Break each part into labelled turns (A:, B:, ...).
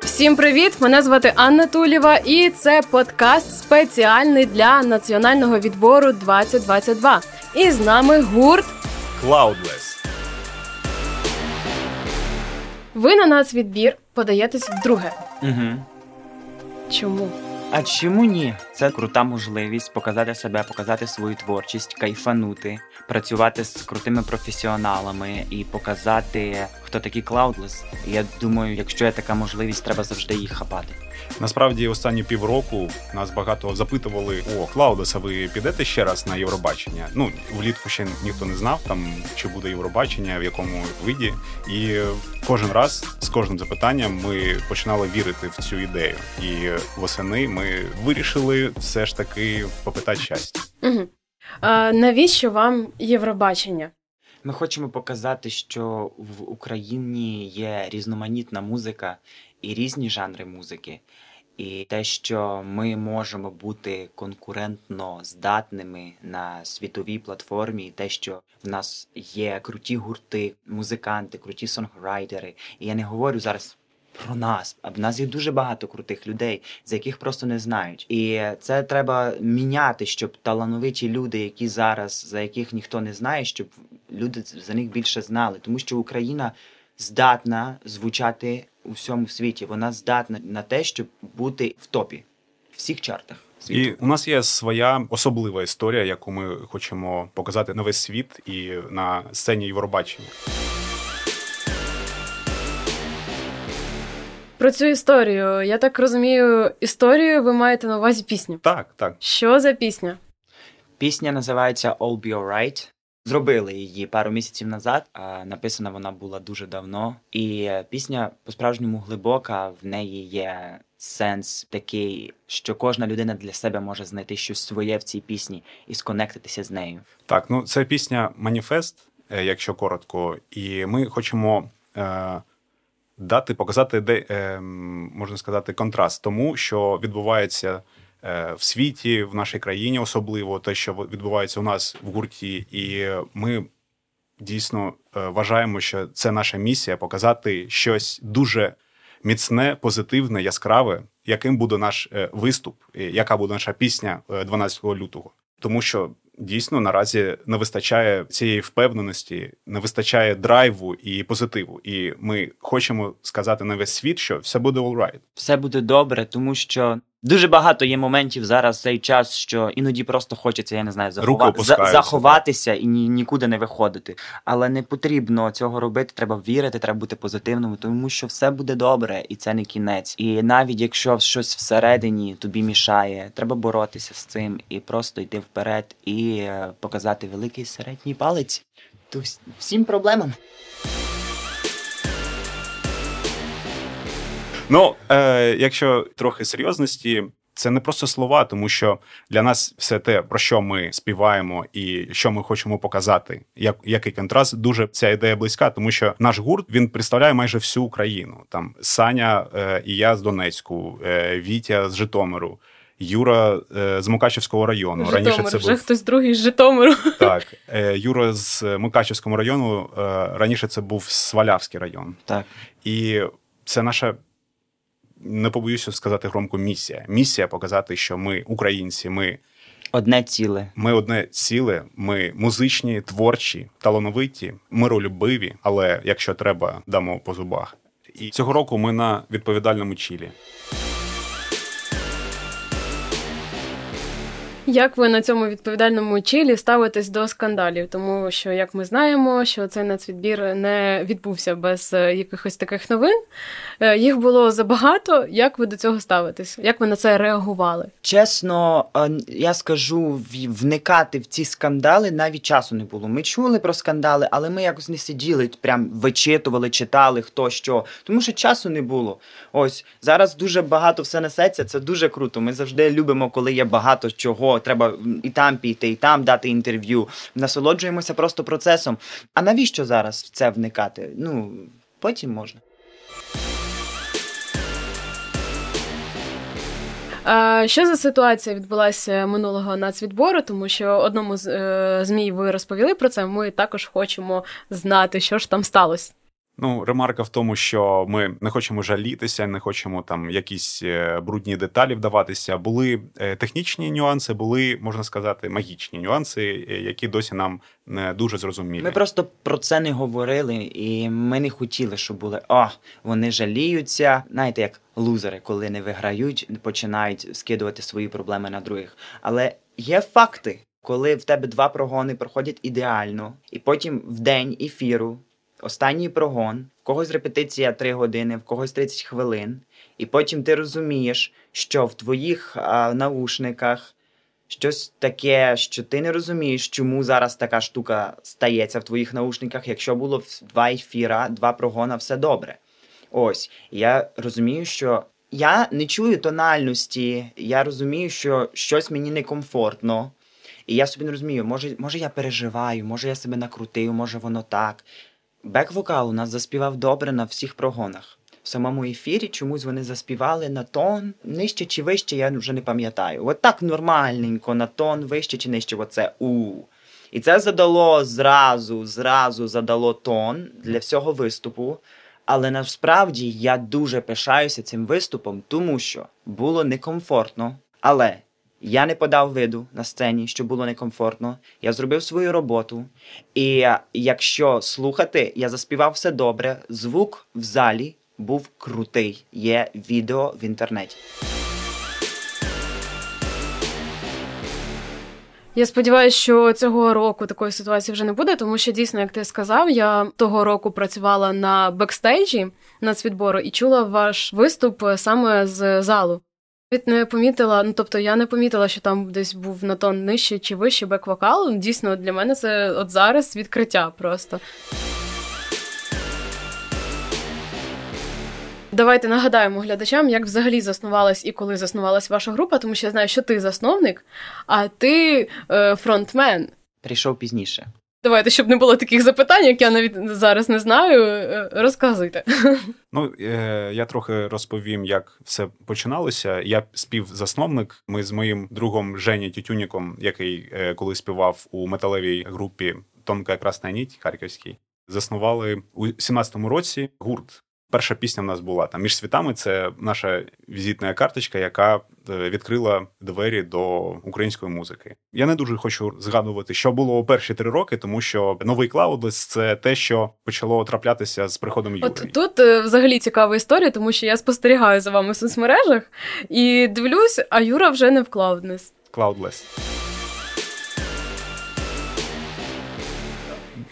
A: Всім привіт! Мене звати Анна Тулєва, і це подкаст спеціальний для національного відбору 2022. І з нами гурт
B: Cloudless.
A: Ви на нацвідбір подаєтесь вдруге.
C: Угу.
A: Чому?
C: А чому ні? Це крута можливість показати себе, показати свою творчість, кайфанути, працювати з крутими професіоналами і показати, хто такий Cloudless. Я думаю, якщо є така можливість, треба завжди їх хапати.
B: Насправді, останні півроку нас багато запитували: о, Клаудеса, ви підете ще раз на Євробачення? Ну влітку ще ніхто не знав, там чи буде Євробачення, в якому виді. І кожен раз з кожним запитанням ми починали вірити в цю ідею. І восени ми вирішили все ж таки попитати щастя.
A: Угу. А, Навіщо вам Євробачення?
C: Ми хочемо показати, що в Україні є різноманітна музика і різні жанри музики. І те, що ми можемо бути конкурентно здатними на світовій платформі, і те, що в нас є круті гурти, музиканти, круті сонграйтери. І я не говорю зараз про нас, а в нас є дуже багато крутих людей, за яких просто не знають. І це треба міняти, щоб талановиті люди, які зараз за яких ніхто не знає, щоб люди за них більше знали, тому що Україна здатна звучати у всьому світі. Вона здатна на те, щоб бути в топі в всіх чартах. Світу.
B: І у нас є своя особлива історія, яку ми хочемо показати на весь світ і на сцені Євробачення.
A: Про цю історію. Я так розумію, історію ви маєте на увазі пісню.
B: Так, так.
A: Що за пісня?
C: Пісня називається All Be Alright. Зробили її пару місяців назад. а Написана вона була дуже давно. І пісня по-справжньому глибока. В неї є сенс такий, що кожна людина для себе може знайти щось своє в цій пісні і сконектитися з нею.
B: Так, ну це пісня Маніфест, е, якщо коротко, і ми хочемо. Е- Дати показати, де е, можна сказати, контраст тому, що відбувається е, в світі, в нашій країні, особливо те, що відбувається у нас в гурті, і ми дійсно е, вважаємо, що це наша місія показати щось дуже міцне, позитивне, яскраве, яким буде наш виступ, яка буде наша пісня 12 лютого, тому що дійсно наразі не вистачає цієї впевненості, не вистачає драйву і позитиву. І ми хочемо сказати на весь світ, що все буде all right.
C: Все буде добре, тому що дуже багато є моментів зараз в цей час, що іноді просто хочеться, я не знаю, захова... заховатися і ні, нікуди не виходити. Але не потрібно цього робити. Треба вірити, треба бути позитивним, тому що все буде добре, і це не кінець. І навіть якщо щось всередині тобі мішає, треба боротися з цим і просто йти вперед і е, показати великий середній палець. То всім проблемам.
B: Ну, е, якщо трохи серйозності, це не просто слова, тому що для нас все те, про що ми співаємо і що ми хочемо показати, як який контраст, дуже ця ідея близька, тому що наш гурт він представляє майже всю Україну. Там Саня е, і я з Донецьку, е, Вітя з Житомиру. Юра е, з Мукачівського району.
A: Житомир, Раніше це вже був... хтось другий з Житомиру.
B: Так, е, Юра з Мукачівського району. Е, раніше це був Свалявський район.
C: Так.
B: І це наша не побоюся сказати громко місія. Місія показати, що ми українці, ми
C: одне ціле.
B: Ми одне ціле, ми музичні, творчі, талановиті, миролюбиві, але якщо треба, дамо по зубах. І цього року ми на відповідальному чілі.
A: Як ви на цьому відповідальному чилі ставитесь до скандалів? Тому що, як ми знаємо, що цей нацвідбір не відбувся без е, якихось таких новин. Е, їх було забагато. Як ви до цього ставитесь? Як ви на це реагували?
C: Чесно, е, я скажу вникати в ці скандали навіть часу не було. Ми чули про скандали, але ми якось не сиділи, прям вичитували, читали хто що, тому що часу не було. Ось зараз дуже багато все несеться. Це дуже круто. Ми завжди любимо, коли є багато чого треба і там піти, і там дати інтерв'ю. Насолоджуємося просто процесом. А навіщо зараз в це вникати? Ну потім можна.
A: Що за ситуація відбулася минулого нацвідбору? Тому що одному з е, змі ви розповіли про це. Ми також хочемо знати, що ж там сталося.
B: Ну, ремарка в тому, що ми не хочемо жалітися, не хочемо там якісь е, брудні деталі вдаватися. Були е, технічні нюанси, були можна сказати магічні нюанси, е, які досі нам не дуже зрозумілі.
C: Ми просто про це не говорили, і ми не хотіли, щоб були о, вони жаліються. Знаєте, як лузери, коли не виграють, починають скидувати свої проблеми на других. Але є факти, коли в тебе два прогони проходять ідеально, і потім в день ефіру останній прогон, в когось репетиція 3 години, в когось 30 хвилин, і потім ти розумієш, що в твоїх а, наушниках щось таке, що ти не розумієш, чому зараз така штука стається в твоїх наушниках, якщо було два ефіра, два прогона, все добре. Ось, я розумію, що. Я не чую тональності, я розумію, що щось мені некомфортно. І я собі не розумію, може, може я переживаю, може я себе накрутив, може воно так. Бек-вокал у нас заспівав добре на всіх прогонах. В самому ефірі чомусь вони заспівали на тон нижче чи вище, я вже не пам'ятаю. От так нормальненько, на тон вище чи нижче, оце у. І це задало зразу, зразу задало тон для всього виступу. Але насправді я дуже пишаюся цим виступом, тому що було некомфортно. Але я не подав виду на сцені, що було некомфортно. Я зробив свою роботу. І якщо слухати, я заспівав все добре. Звук в залі був крутий. Є відео в інтернеті.
A: Я сподіваюся, що цього року такої ситуації вже не буде, тому що дійсно, як ти сказав, я того року працювала на бекстейджі нацвідбору і чула ваш виступ саме з залу. Навіть не помітила, ну тобто я не помітила, що там десь був на тон нижче чи вище бек-вокал. Дійсно, для мене це от зараз відкриття просто. Давайте нагадаємо глядачам, як взагалі заснувалась і коли заснувалась ваша група, тому що я знаю, що ти засновник, а ти е, фронтмен.
C: Прийшов пізніше.
A: Давайте, щоб не було таких запитань, як я навіть зараз не знаю. Е, розказуйте.
B: Ну е, я трохи розповім, як все починалося. Я співзасновник. Ми з моїм другом Жені Тютюніком, який е, коли співав у металевій групі Тонка красна ніть Харківській, заснували у 17-му році гурт Перша пісня в нас була там між світами. Це наша візитна карточка, яка е, відкрила двері до української музики. Я не дуже хочу згадувати, що було у перші три роки, тому що новий Cloudless – це те, що почало траплятися з приходом Юри.
A: От тут е, взагалі цікава історія, тому що я спостерігаю за вами в соцмережах і дивлюсь, а Юра вже не в Cloudless.
B: Cloudless.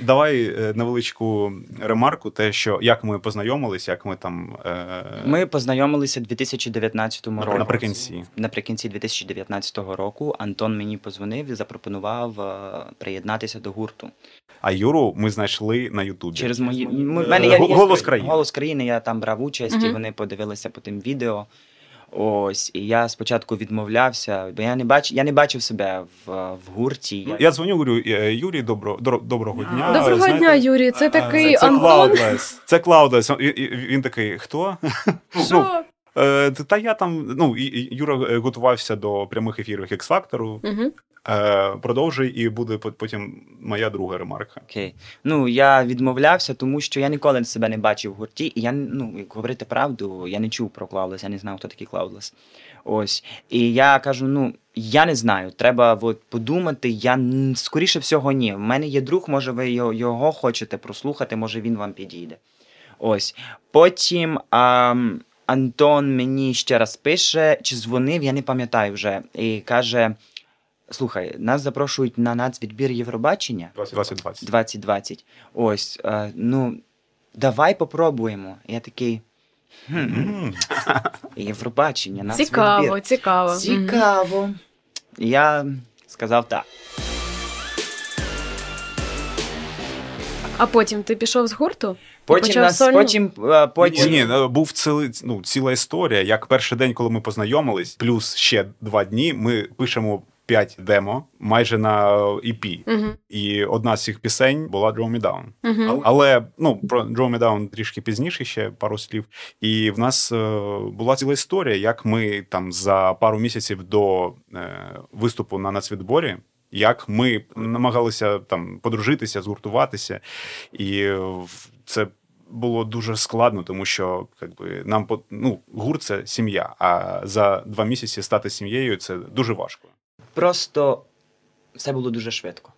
B: Давай е, невеличку ремарку, те, що як ми познайомилися, як ми там. Е...
C: Ми познайомилися у 2019 році.
B: Наприкінці.
C: Наприкінці 2019 року Антон мені позвонив і запропонував е, приєднатися до гурту.
B: А Юру ми знайшли на Ютубі.
C: Через мої мене є
B: голос країни.
C: Голос країни. Я там брав участь, uh і вони подивилися по тим відео. Ось, і я спочатку відмовлявся, бо я не бачив, я не бачив себе в в гурті.
B: Я, я дзвоню, говорю, «Е, Юрій, добро, доброго дня.
A: Доброго знаєте, дня, Юрій. Це такий
B: це, це
A: Антон.
B: Cloudless. Це Cloudless. Він такий, хто?
A: Що?
B: Ну, та я там, ну, Юра готувався до прямих ефірів X-Factor. Угу. Е, продовжуй, і буде потім моя друга ремарка.
C: Окей. Ну я відмовлявся, тому що я ніколи себе не бачив в гурті, і я ну, як говорити правду, я не чув про Cloudless, я не знав, хто такий Cloudless. Ось. І я кажу: ну, я не знаю, треба от, подумати. Я скоріше всього, ні. В мене є друг, може, ви його хочете прослухати, може він вам підійде. Ось. Потім. А, Антон мені ще раз пише, чи дзвонив, я не пам'ятаю вже, і каже: Слухай, нас запрошують на нацвідбір Євробачення
B: 2020.
C: 2020. Ось, е, ну, давай попробуємо. Я такий. Хм, Євробачення, нацвідбір.
A: Цікаво, цікаво.
C: Цікаво. Я сказав так.
A: А потім ти пішов з гурту?
C: Потім нас потім, е, потім...
B: Ні, ні, був цілий, ну, ціла історія. Як перший день, коли ми познайомились, плюс ще два дні, ми пишемо 5 демо, майже на EP.
A: Угу.
B: І одна з цих пісень була Draw Me Down.
A: Угу.
B: Але ну про Draw Me Down трішки пізніше ще пару слів. І в нас е, була ціла історія, як ми там за пару місяців до е, виступу на нацвідборі. Як ми намагалися там подружитися, згуртуватися, і е, це було дуже складно, тому що якби нам ну, гурт це сім'я. А за два місяці стати сім'єю це дуже важко.
C: Просто все було дуже швидко.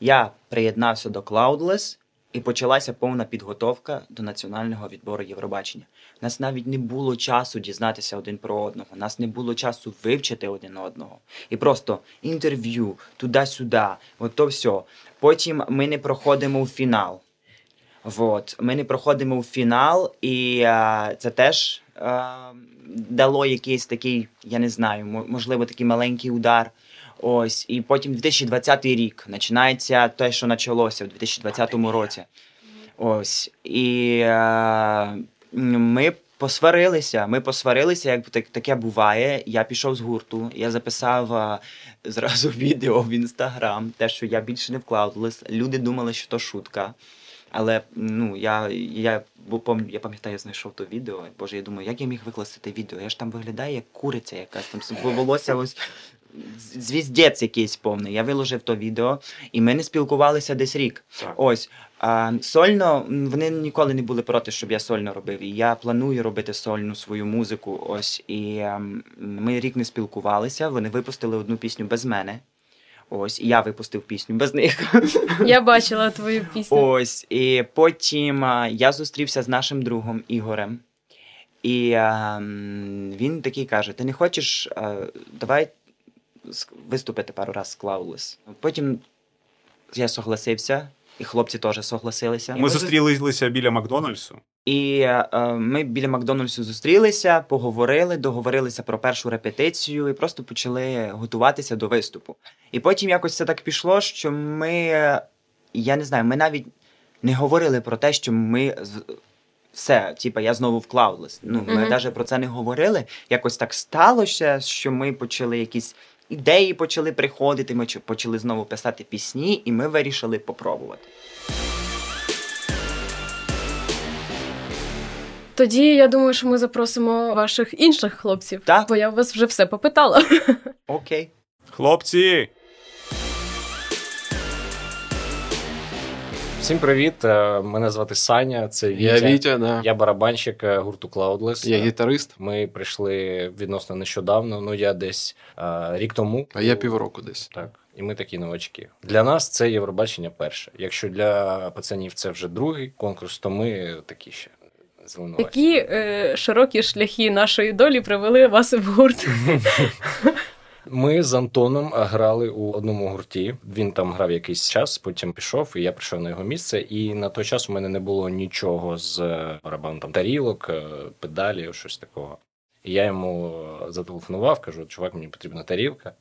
C: Я приєднався до Cloudless і почалася повна підготовка до національного відбору Євробачення. У нас навіть не було часу дізнатися один про одного. У нас не було часу вивчити один одного. І просто інтерв'ю туди-сюди, от то все. Потім ми не проходимо в фінал. Вот. Ми не проходимо в фінал, і е, це теж е, дало якийсь такий, я не знаю, можливо, такий маленький удар. Ось, і потім 2020 рік починається те, що почалося в 2020 році. Ось. І е, ми посварилися. Ми посварилися, як так, таке буває. Я пішов з гурту, я записав е, зразу відео в інстаграм, те, що я більше не вкладалась. Люди думали, що то шутка. Але ну я, я, я пам'ятаю, я знайшов то відео. Боже, я думаю, як я міг викласти те відео? Я ж там виглядаю як куриця якась там волосся ось звіздець якийсь повний. Я виложив то відео, і ми не спілкувалися десь рік.
B: Так.
C: Ось. А, сольно вони ніколи не були проти, щоб я сольно робив. І я планую робити сольну свою музику. Ось і ем, ми рік не спілкувалися. Вони випустили одну пісню без мене. Ось, і я випустив пісню без них.
A: Я бачила твою пісню.
C: Ось, і потім я зустрівся з нашим другом Ігорем. І а, він такий каже: Ти не хочеш, а, давай виступити пару раз з Клаулес. Потім я согласився, і хлопці теж согласилися.
B: Ми зустрілися біля Макдональдсу.
C: І е, ми біля Макдональдсу зустрілися, поговорили, договорилися про першу репетицію і просто почали готуватися до виступу. І потім якось це так пішло, що ми, е, я не знаю, ми навіть не говорили про те, що ми з- все, типа, я знову в Cloudless. Ну, ми навіть про це не говорили. Якось так сталося, що ми почали якісь ідеї почали приходити, ми почали знову писати пісні, і ми вирішили попробувати.
A: Тоді я думаю, що ми запросимо ваших інших хлопців.
C: Так.
A: Бо я вас вже все попитала.
C: Окей.
B: Хлопці,
D: Всім привіт! е, Мене звати Саня. Це Вітя.
E: Я Вітя, да.
D: Я барабанщик е, гурту Cloudless.
E: Я гітарист,
D: Ми прийшли відносно нещодавно. Ну я десь е, рік тому.
E: а я півроку десь.
D: Так. І ми такі новачки. Для нас це Євробачення перше. Якщо для пацанів це вже другий конкурс, то ми такі ще зеленуваті.
A: Які е, широкі шляхи нашої долі привели вас в гурт?
D: Ми з Антоном грали у одному гурті. Він там грав якийсь час, потім пішов, і я прийшов на його місце. І на той час у мене не було нічого з е, барабаном тарілок, е, педалів, щось такого. І я йому зателефонував, кажу: чувак, мені потрібна тарілка.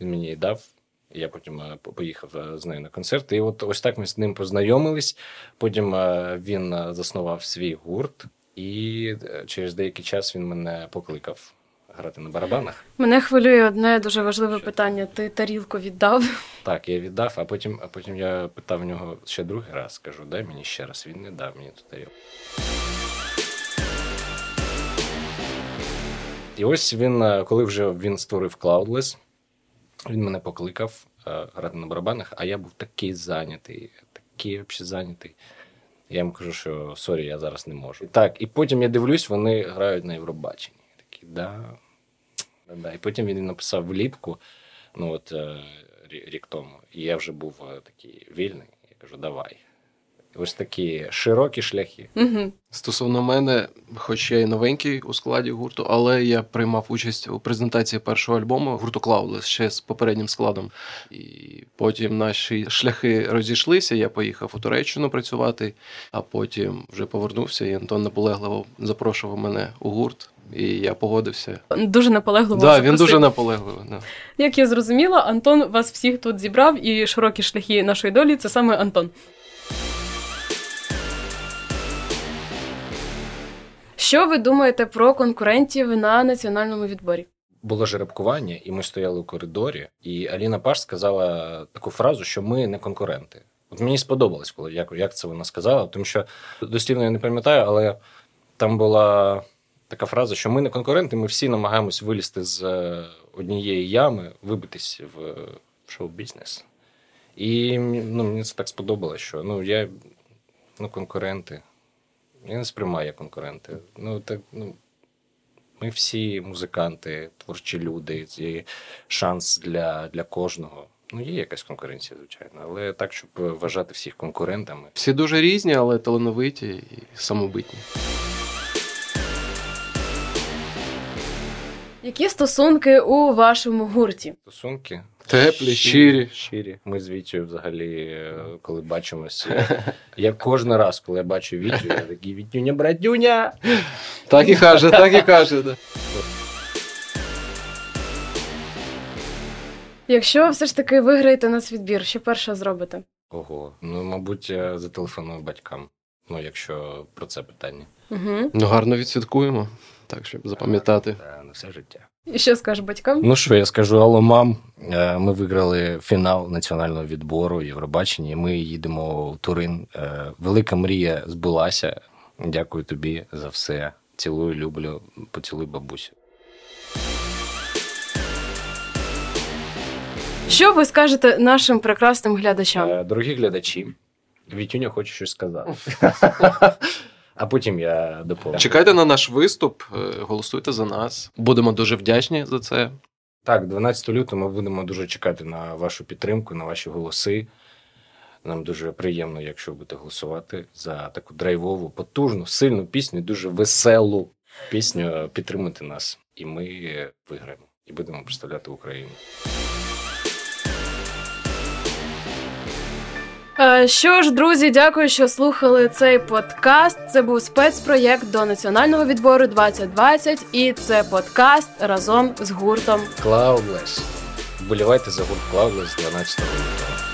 D: Він мені її дав. Я потім е, поїхав е, з нею на концерт. І от ось так ми з ним познайомились. Потім е, він е, заснував свій гурт, і е, через деякий час він мене покликав грати на барабанах.
A: Мене хвилює одне дуже важливе питання. Ти тарілку віддав?
D: Так, я віддав, а потім, а потім я питав в нього ще другий раз, кажу, дай мені ще раз. Він не дав мені ту тарілку. І ось він, е, коли вже він створив Cloudless, він мене покликав е, грати на барабанах, а я був такий зайнятий, такий взагалі зайнятий. Я йому кажу, що sorry, я зараз не можу. Так, і потім я дивлюсь, вони грають на Євробаченні. Я Такий, да. Да. І потім він написав влітку, ну от е, рік тому. І я вже був е, такий вільний. Я кажу, давай. Ось такі широкі шляхи.
A: Угу.
E: Стосовно мене, хоч я і новенький у складі гурту, але я приймав участь у презентації першого альбому гурту Cloudless ще з попереднім складом. І потім наші шляхи розійшлися. Я поїхав у Туреччину працювати, а потім вже повернувся, і Антон наполегливо запрошував мене у гурт. І я погодився.
A: Дуже наполегливо.
E: Так, да, він дуже наполегливий. Да.
A: Як я зрозуміла, Антон вас всіх тут зібрав, і широкі шляхи нашої долі це саме Антон. Що ви думаєте про конкурентів на національному відборі?
D: було жеребкування, і ми стояли у коридорі, і Аліна Паш сказала таку фразу, що ми не конкуренти. От мені сподобалось, коли як, як це вона сказала, тому що дослівно я не пам'ятаю, але там була така фраза, що ми не конкуренти, ми всі намагаємось вилізти з е, однієї ями, вибитись в шоу-бізнес. І ну, мені це так сподобалось, що ну, я ну, конкуренти. Я не сприймаю як конкуренти. Ну, так, ну, ми всі музиканти, творчі люди, це шанс для, для кожного. Ну, є якась конкуренція, звичайно, але так, щоб вважати всіх конкурентами.
E: Всі дуже різні, але талановиті і самобитні.
A: Які стосунки у вашому гурті?
D: Стосунки
E: Теплі, щирі.
D: щирі. Ми з Вітю взагалі, е, коли бачимося. Я кожен раз, коли я бачу Вітю, я такий Вітюня, братюня.
E: Так і каже, так і каже. Да.
A: Якщо все ж таки виграєте нацвідбір, що перше зробите?
D: Ого. Ну, мабуть, я зателефоную батькам. Ну, якщо про це питання.
A: Угу.
E: Ну, гарно відсвяткуємо, так, щоб запам'ятати.
D: Та, на все життя.
A: І що скажеш батькам?
D: Ну що, я скажу, алло, мам. Е, Ми виграли фінал національного відбору Євробачення. Ми їдемо в Турин. Е, Велика мрія збулася. Дякую тобі за все. Цілую, люблю. Поцілуй бабусю.
A: Що ви скажете нашим прекрасним глядачам?
D: Е, Дорогі глядачі, Вітюня хоче щось сказати. А потім я доповню.
E: Чекайте на наш виступ, е, голосуйте за нас. Будемо дуже вдячні за це.
D: Так, 12 лютого ми будемо дуже чекати на вашу підтримку, на ваші голоси. Нам дуже приємно, якщо будете голосувати за таку драйвову, потужну, сильну пісню, дуже веселу пісню. Підтримати нас. І ми виграємо. І будемо представляти Україну.
A: Що ж, друзі, дякую, що слухали цей подкаст. Це був спецпроєкт до національного відбору 2020, і це подкаст разом з гуртом.
D: Cloudless. Вболівайте за гурт Cloudless 12 лютого.